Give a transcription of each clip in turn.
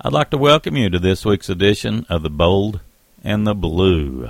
I'd like to welcome you to this week's edition of The Bold and the Blue.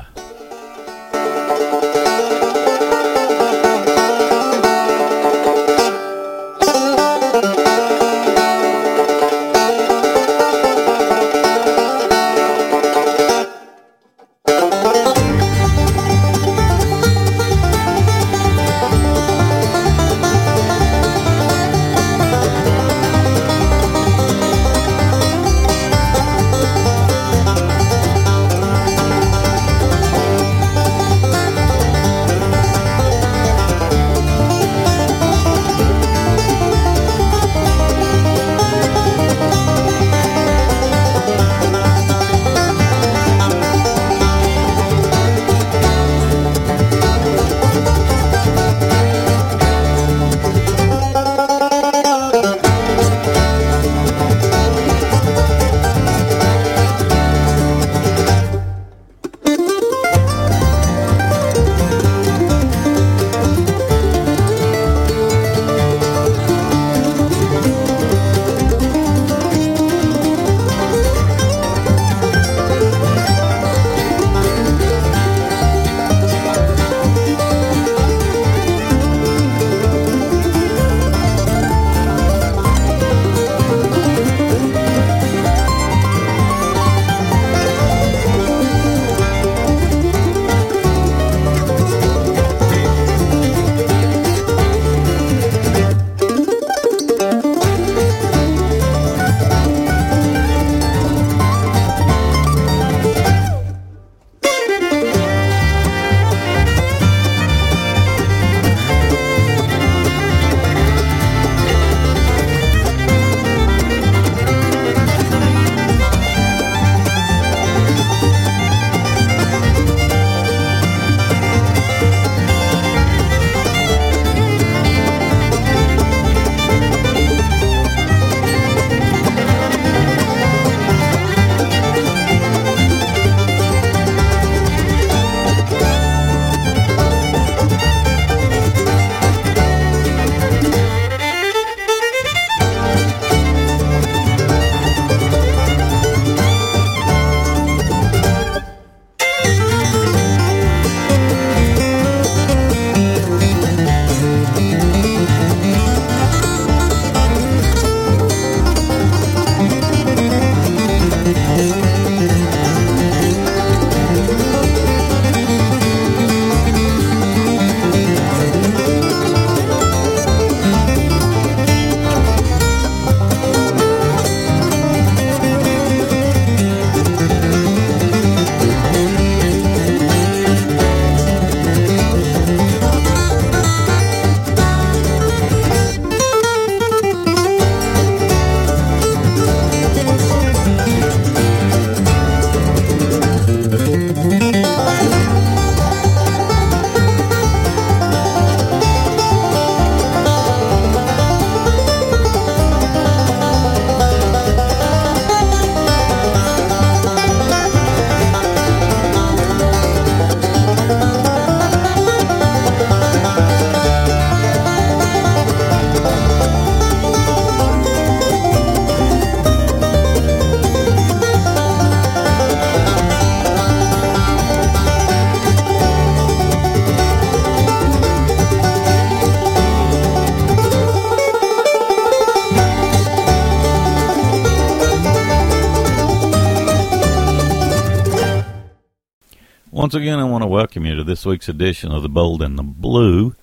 Once again, I want to welcome you to this week's edition of The Bold and the Blue.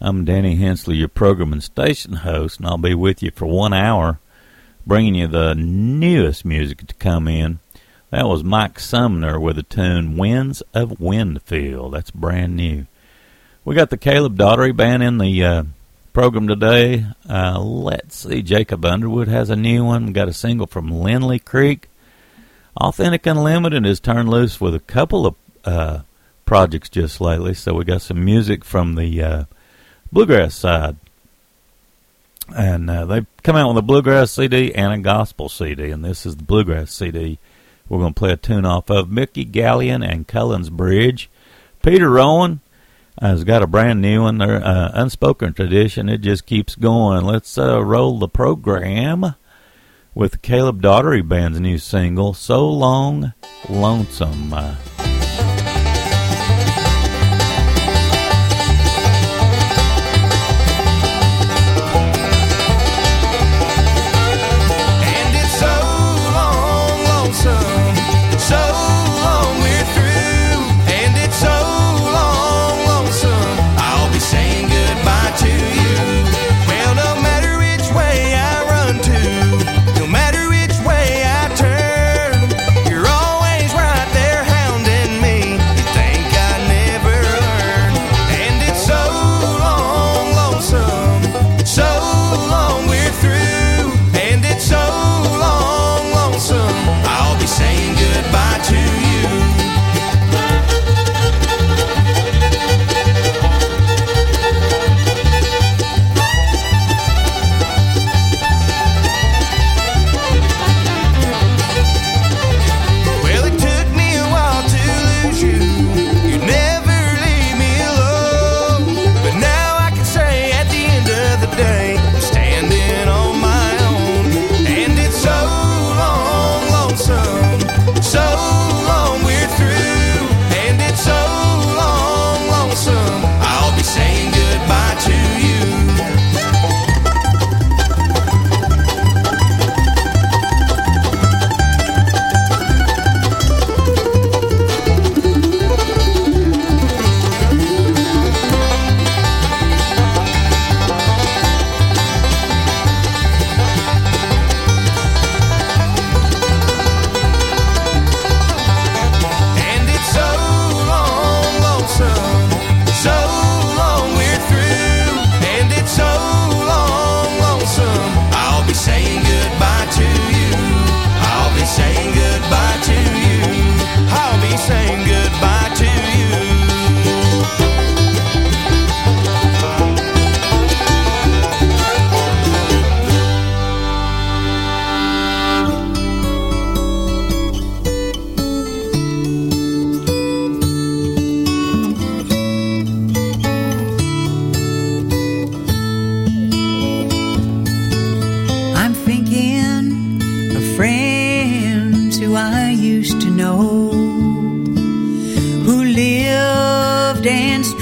I'm Danny Hensley, your program and station host, and I'll be with you for one hour, bringing you the newest music to come in. That was Mike Sumner with the tune Winds of Windfield. That's brand new. We got the Caleb Daugherty Band in the uh, program today. Uh, let's see, Jacob Underwood has a new one. We got a single from Lindley Creek. Authentic Unlimited is turned loose with a couple of uh, projects just lately. So we got some music from the uh, bluegrass side, and uh, they come out with a bluegrass CD and a gospel CD, and this is the bluegrass CD. We're going to play a tune off of Mickey Galyean and Cullen's Bridge. Peter Rowan has got a brand new one. Their uh, unspoken tradition. It just keeps going. Let's uh, roll the program with Caleb Daugherty Band's new single, So Long Lonesome.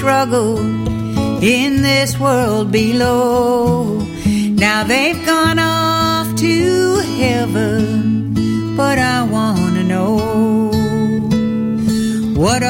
struggle in this world below. Now they've gone off to heaven, but I wanna know what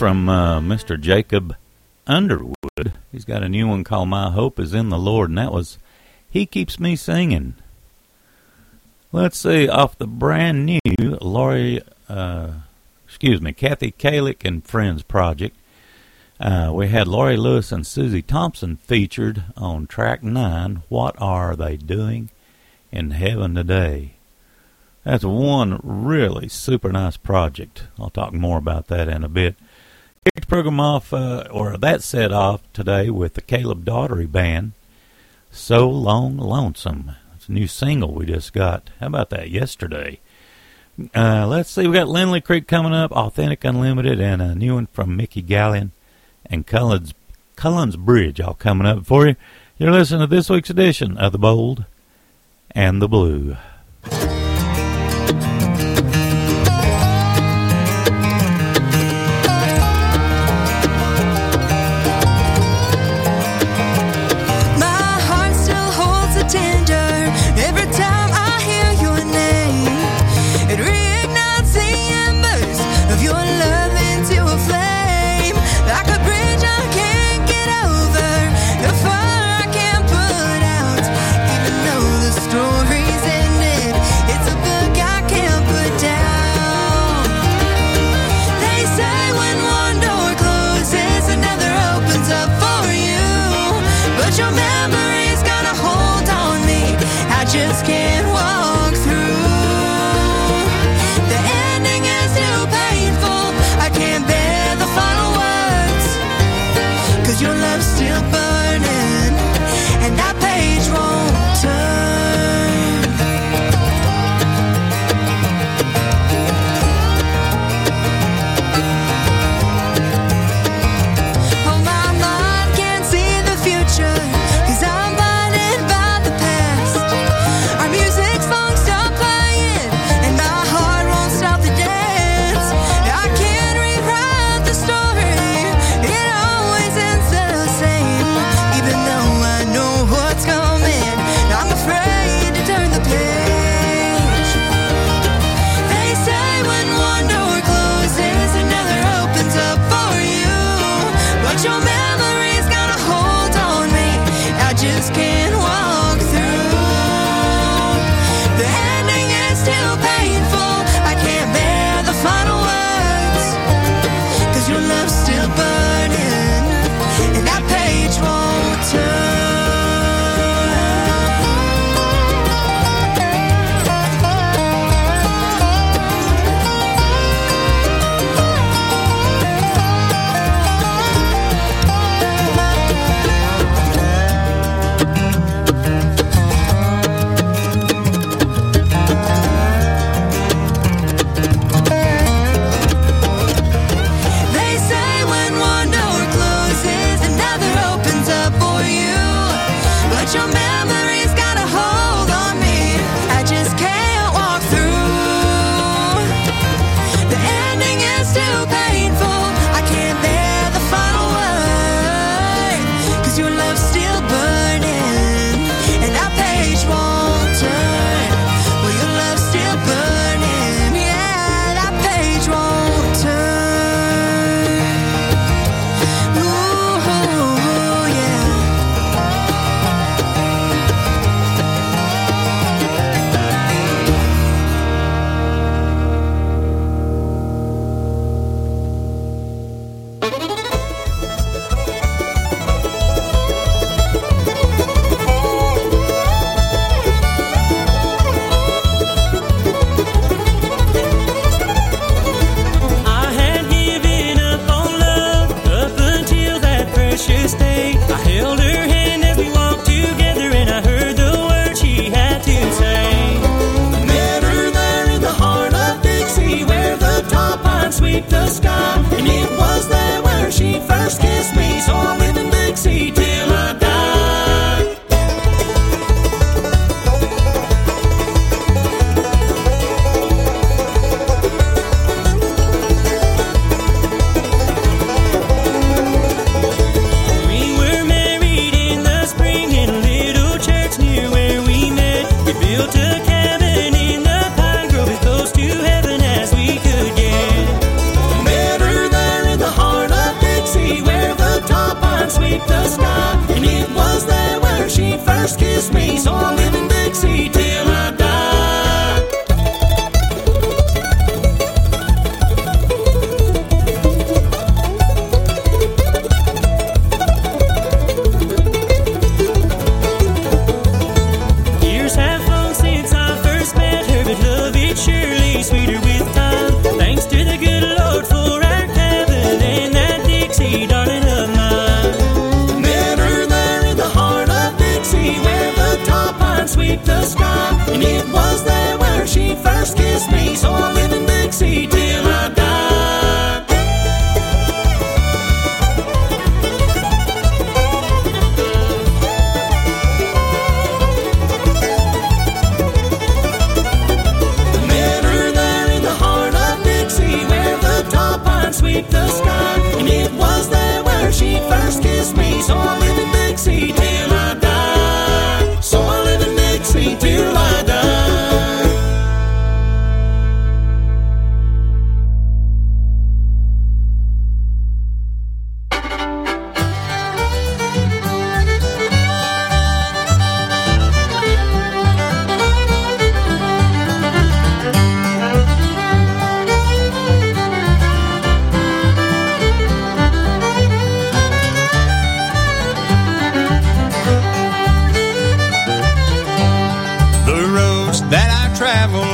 from uh, Mr. Jacob Underwood. He's got a new one called My Hope is in the Lord, and that was He Keeps Me Singing. Let's see, off the brand new Laurie, uh, excuse me, Kathy Kallick and Friends project, uh, we had Laurie Lewis and Suzy Thompson featured on track nine. What are they doing in heaven today? That's one really super nice project. I'll talk more about that in a bit. Kicked the program off, uh, or that set off today with the Caleb Daugherty Band. So Long Lonesome. It's a new single we just got. How about that yesterday? Uh, let's see, we got Lindley Creek coming up, Authentic Unlimited, and a new one from Mickey Galyean and Cullen's, Cullen's Bridge all coming up for you. You're listening to this week's edition of The Bold and the Blue.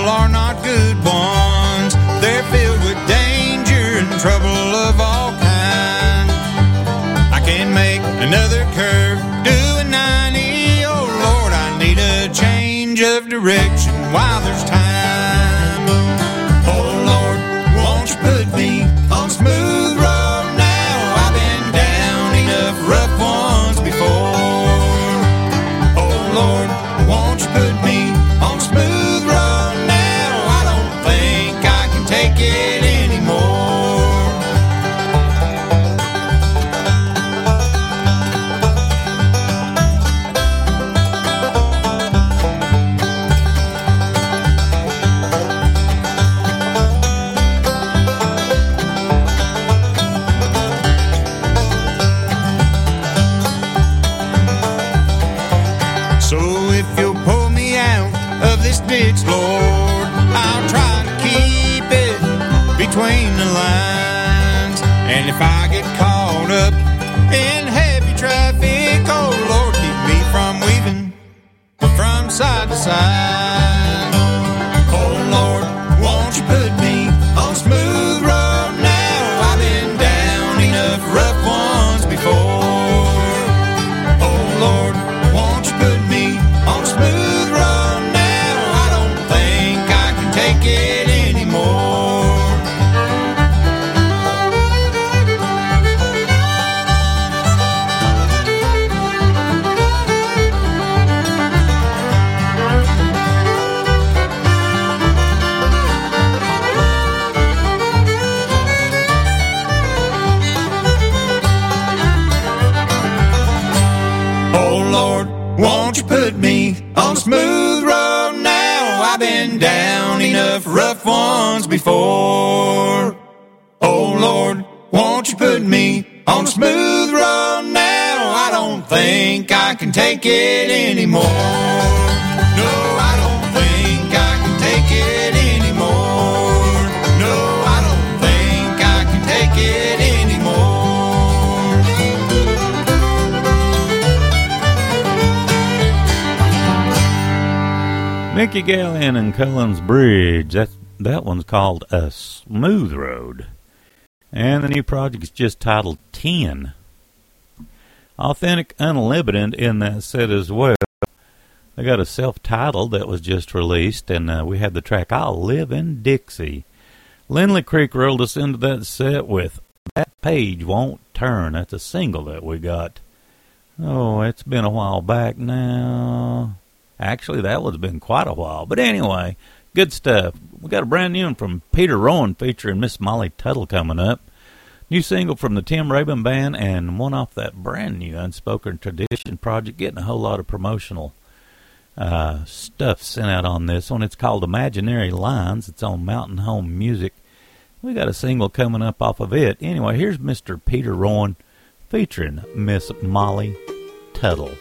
are not good ones. They're filled with danger and trouble of all kinds. I can't make another curve, doing 90. Oh Lord, I need a change of direction while there's time. Won't you put me on the smooth road now? I've been down enough rough ones before. Oh Lord, won't you put me on the smooth road now? I don't think I can take it anymore. No, I Mickey Galyean and Cullen's Bridge. That, that one's called A Smooth Road. And the new project is just titled 10. Authentic Unlimited in that set as well. They got a self-titled that was just released, and uh, we had the track I'll Live in Dixie. Lindley Creek rolled us into that set with That Page Won't Turn. That's a single that we got. Oh, it's been a while back now. Actually, that would have been quite a while. But anyway, good stuff. We got a brand new one from Peter Rowan featuring Miss Molly Tuttle coming up. New single from the Tim Raybon Band and one off that brand new Unspoken Tradition project, getting a whole lot of promotional uh, stuff sent out on this one. It's called Imaginary Lines. It's on Mountain Home Music. We got a single coming up off of it. Anyway, here's Mr. Peter Rowan featuring Miss Molly Tuttle.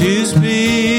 to speak.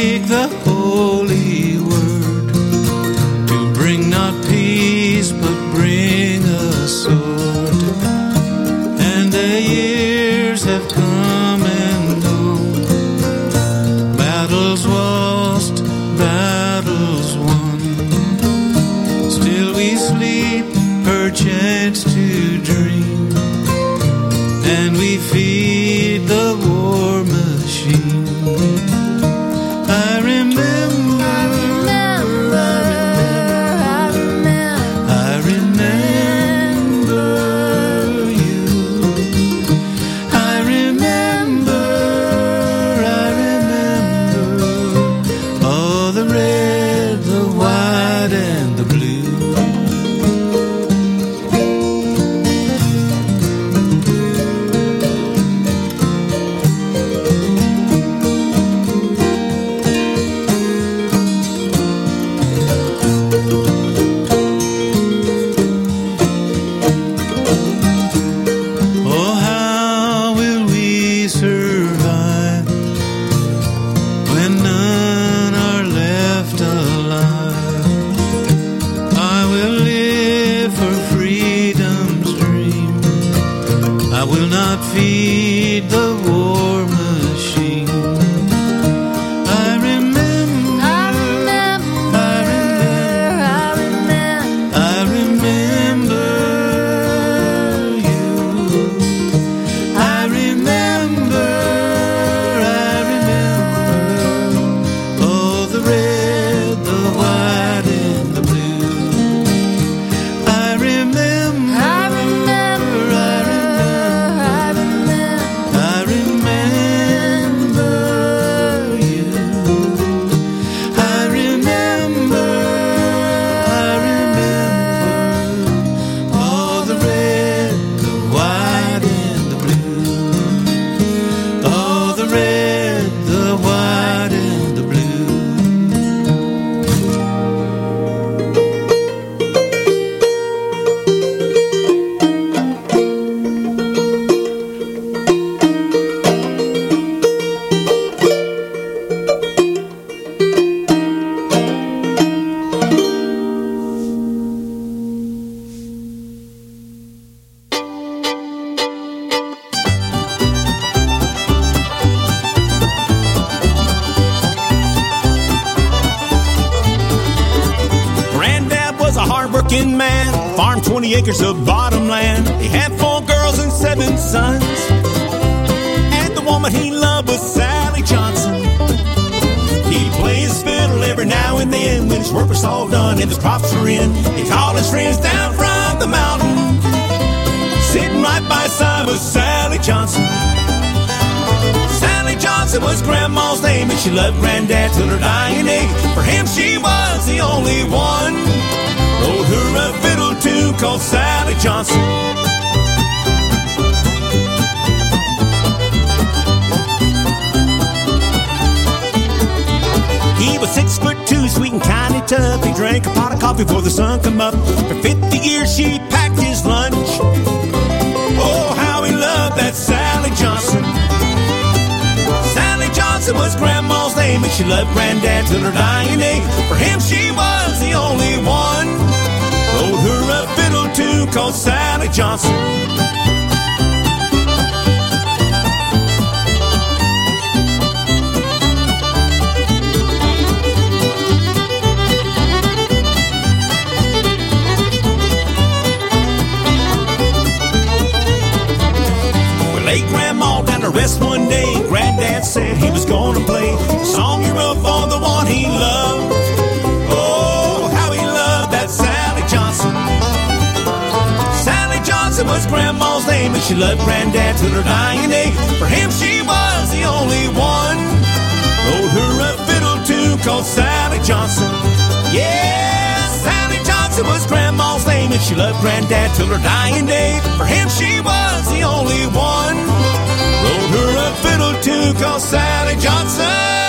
Lisa was grandma's name, and she loved granddad till her dying day. For him, she was the only one. Wrote her a fiddle too called Sally Johnson. Late rest one day. Granddad said he was gonna play a song he wrote for the one he loved. Oh, how he loved that Sally Johnson. Sally Johnson was Grandma's name, and she loved Granddad till her dying day. For him, she was the only one. Wrote her a fiddle tune called Sally Johnson. Yeah, Sally Johnson was Grandma's name, and she loved Granddad till her dying day. For him, she was the only one. Luke on Sally Johnson.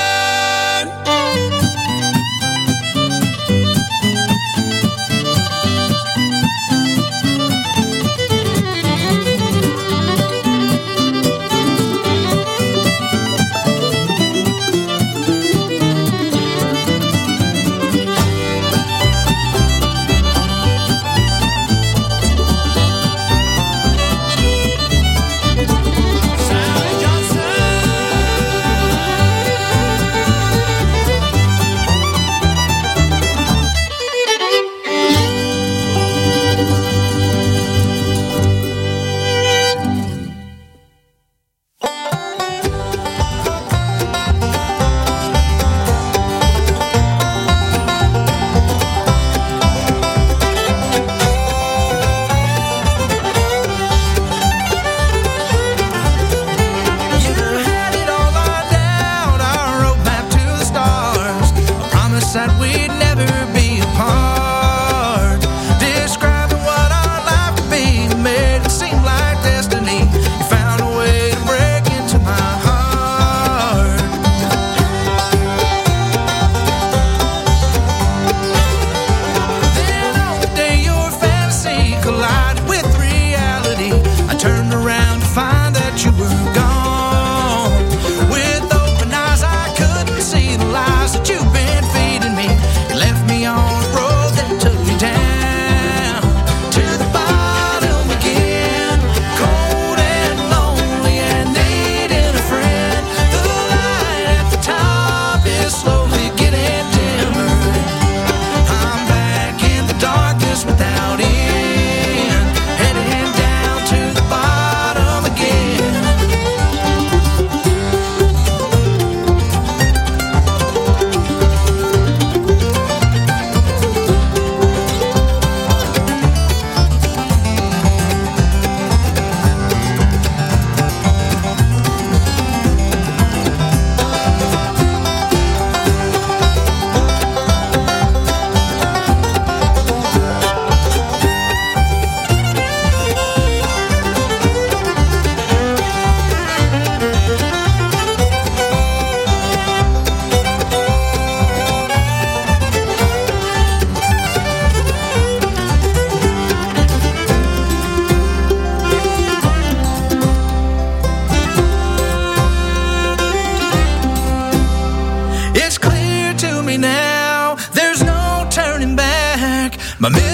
My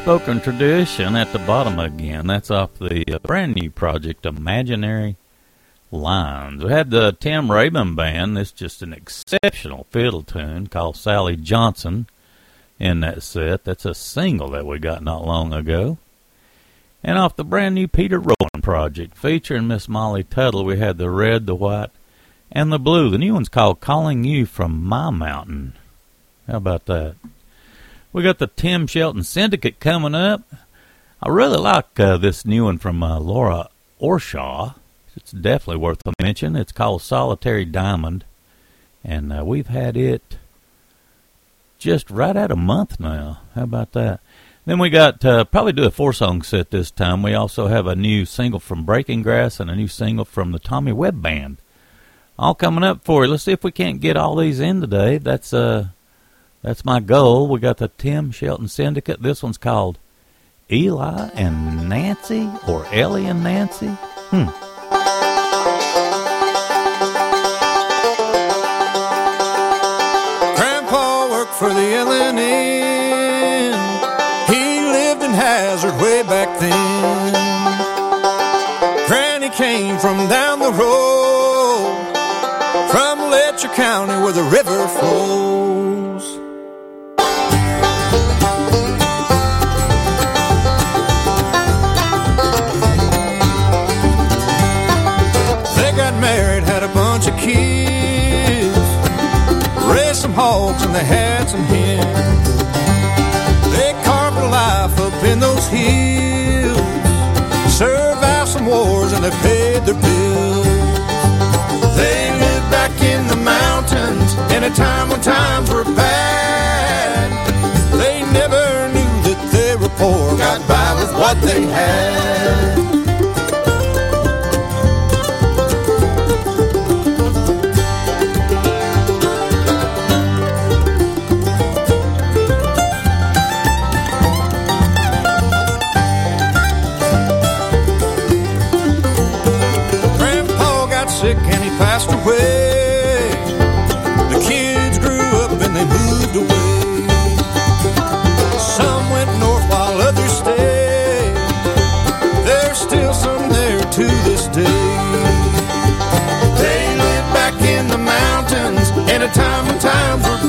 Unspoken Tradition at the bottom again. That's off the uh, brand new project, Imaginary Lines. We had the Tim Raybon Band. This just an exceptional fiddle tune called Sally Johnson in that set. That's a single that we got not long ago. And off the brand new Peter Rowan project, featuring Miss Molly Tuttle, we had the red, the white, and the blue. The new one's called Calling You from My Mountain. How about that? We got the Tim Shelton Syndicate coming up. I really like uh, this new one from uh, Laura Orshaw. It's definitely worth a mention. It's called Solitary Diamond, and uh, we've had it just right at a month now. How about that? Then we got uh, probably do a four song set this time. We also have a new single from Breaking Grass and a new single from the Tommy Webb Band. All coming up for you. Let's see if we can't get all these in today. That's uh that's my goal. We got the Tim Shelton Syndicate. This one's called Eli and Nancy or Ellie and Nancy. Hmm. Grandpa worked for the L&N. He lived in Hazard way back then. Granny came from down the road, from Letcher County where the river flows. Some hogs and they had some hens. They carved a life up in those hills, survived some wars and they paid their bills. They lived back in the mountains in a time when times were bad. They never knew that they were poor, got by with what they had. Moved away. Some went north while others stayed. There's still some there to this day. They lived back in the mountains in a time when times were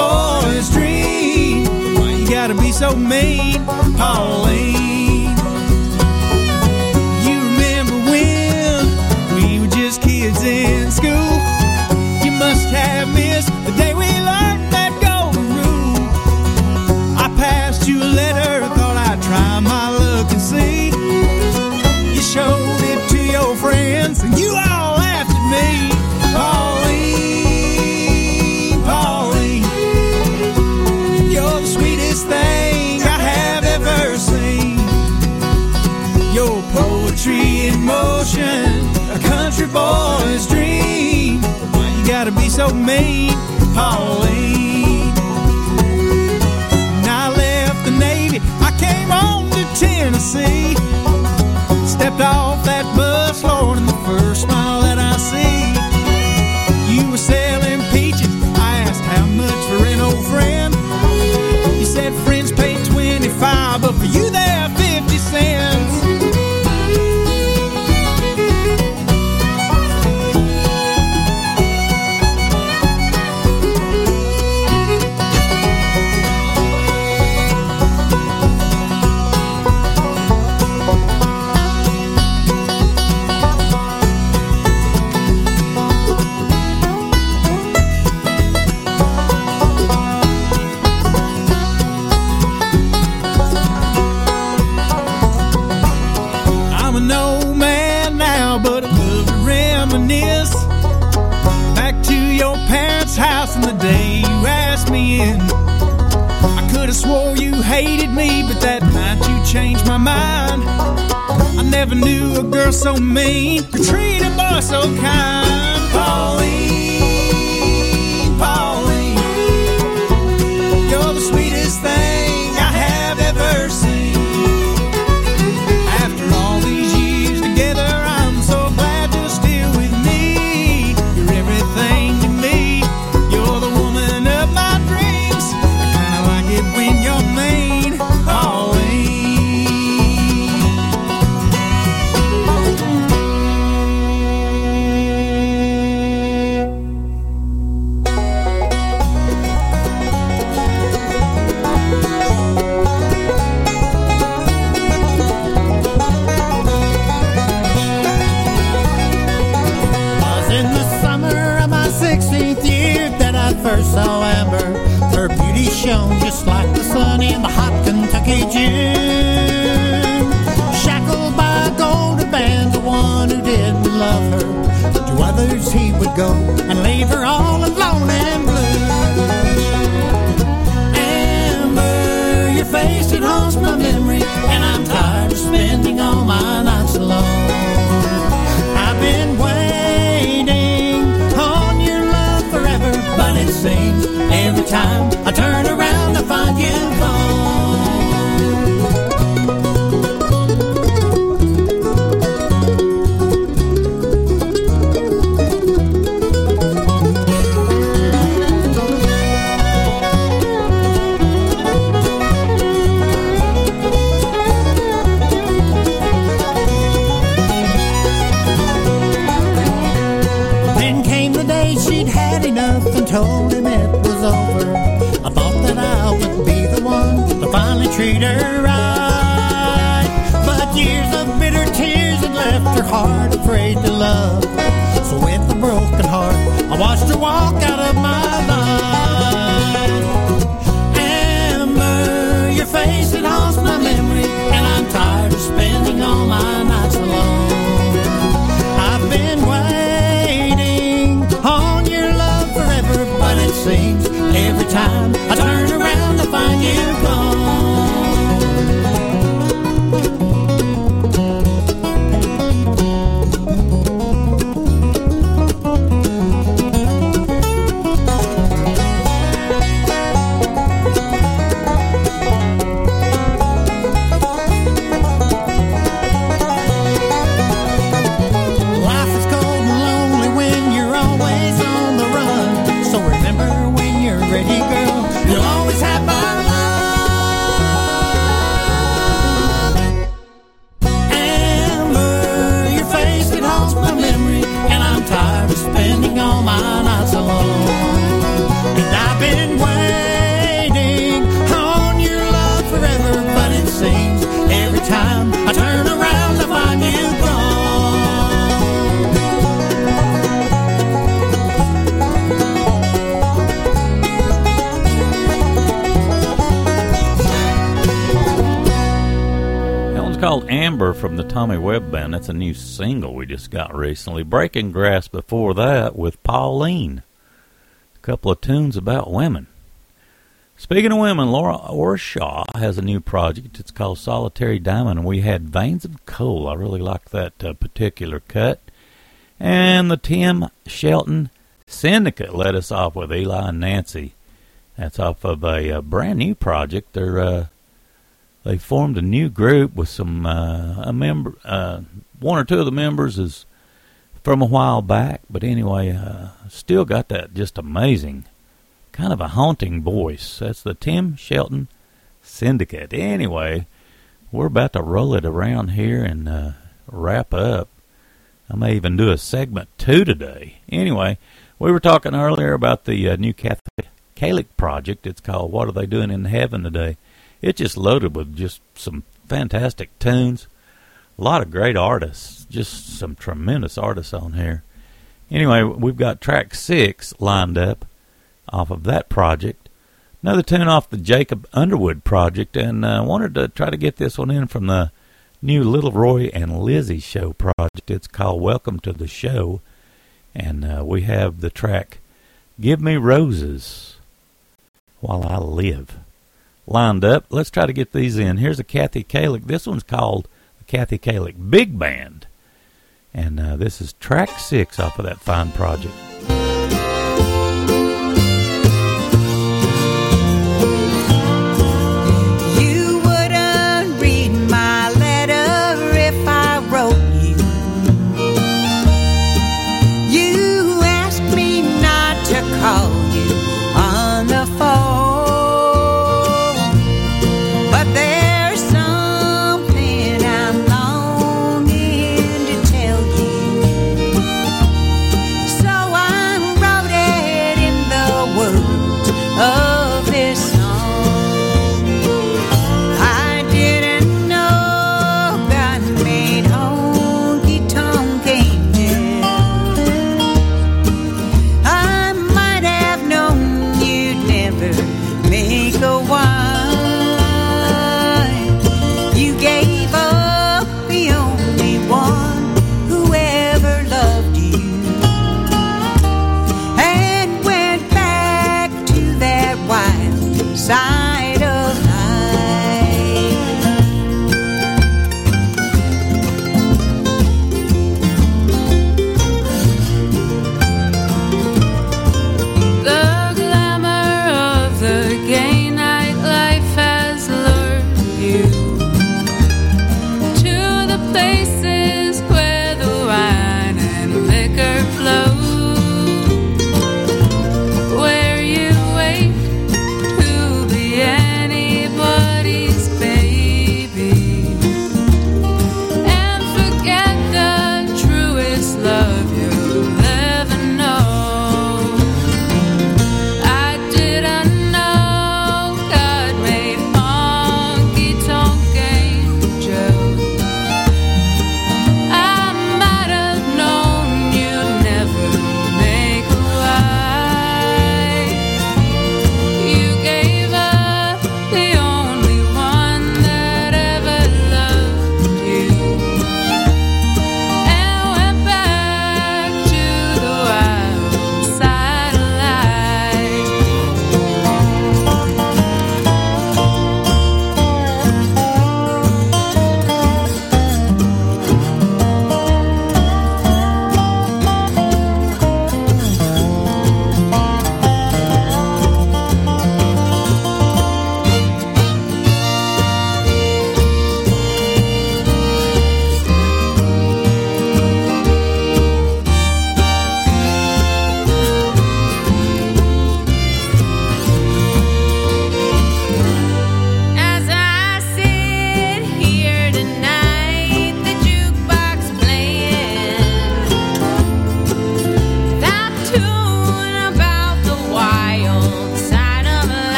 boy's dream. Why you gotta be so mean, Pauline? a country boy's dream. Why you gotta be so mean, Pauline? When I left the Navy, I came on to Tennessee. Stepped off that bus, Lord, and the first smile that I see, you were selling peaches. I asked how much for an old friend. You said friends pay 25, but for you there. Have swore you hated me, but that night you changed my mind. I never knew a girl so mean, or treat a boy so kind. Pauline, go and leave her all alone and blue. Amber, your face it haunts my memory, and I'm tired of spending all my nights alone. I've been waiting on your love forever, but it seems every time I turn around I find you gone. Told him it was over. I thought that I would be the one to finally treat her right. But years of bitter tears had left her heart afraid to love. So with a broken heart, I watched her walk out of my time I turn around to find you gone. Tommy Webb Band. That's a new single we just got recently. Breaking Grass before that with Pauline. A couple of tunes about women. Speaking of women, Laura Orshaw has a new project. It's called Solitary Diamond, and we had Veins of Coal. I really like that uh, particular cut. And the Tim Shelton Syndicate let us off with Eli and Nancy. That's off of a, uh brand new project. They're uh, they formed a new group with some uh, a member, uh, one or two of the members is from a while back, but anyway, uh, still got that just amazing, kind of a haunting voice. That's the Tim Shelton Syndicate. Anyway, we're about to roll it around here and uh, wrap up. I may even do a segment two today. Anyway, we were talking earlier about the uh, new Kathy Kallick project. It's called "What Are They Doing in Heaven Today." It's just loaded with just some fantastic tunes. A lot of great artists, just some tremendous artists on here. Anyway, we've got track six lined up off of that project. Another tune off the Jacob Underwood project, and I uh, wanted to try to get this one in from the new Little Roy and Lizzy show project. It's called Welcome to the Show, and uh, we have the track Give Me Roses While I Live. Lined up. Let's try to get these in. Here's a Kathy Kallick. This one's called the Kathy Kallick Big Band. And uh, this is track six off of that fine project.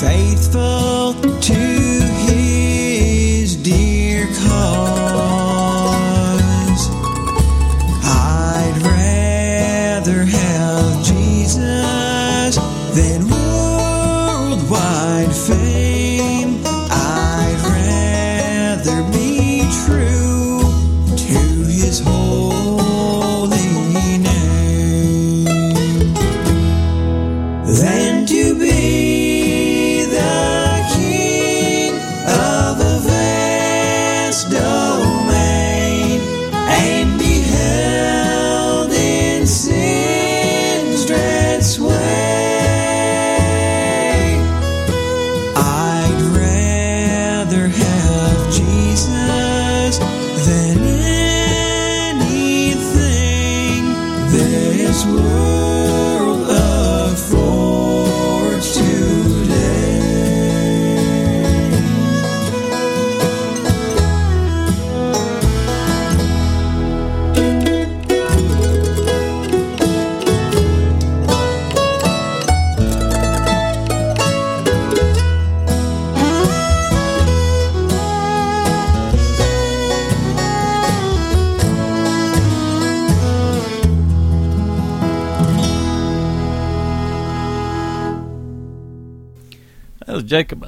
Faithful to His dear cause.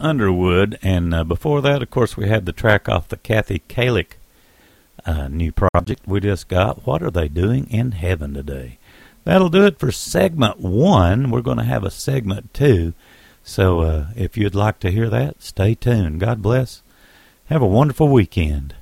Underwood, and uh, before that, of course, we had the track off the Kathy Kallick uh, new project we just got. What are they doing in heaven today? That'll do it for segment one. We're going to have a segment two, so uh, if you'd like to hear that, stay tuned. God bless. Have a wonderful weekend.